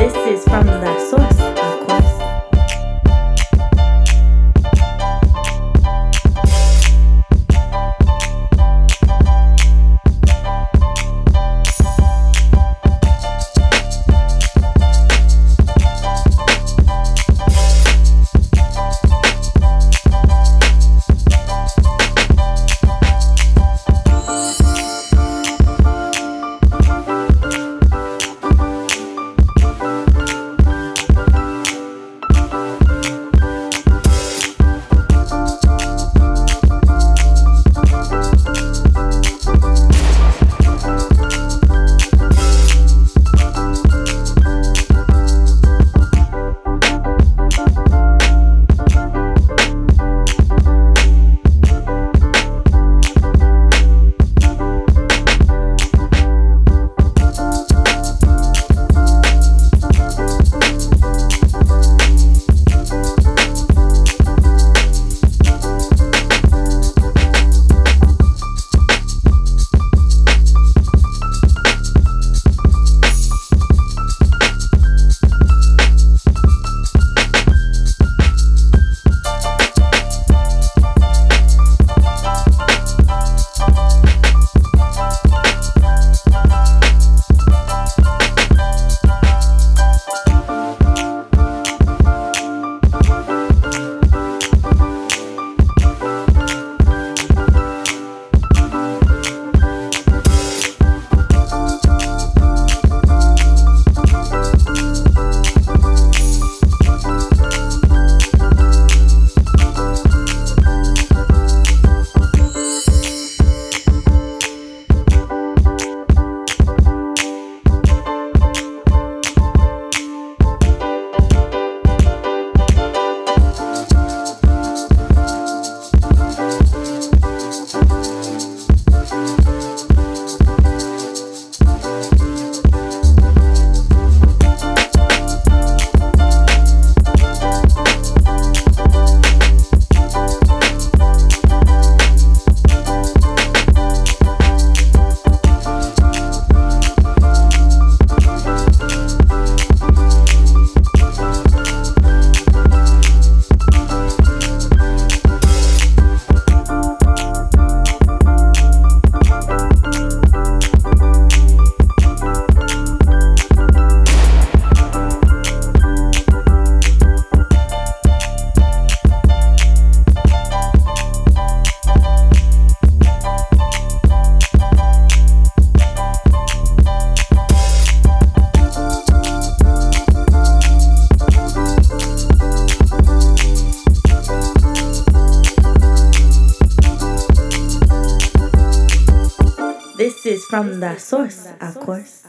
This is from the source, This is from the source, of course.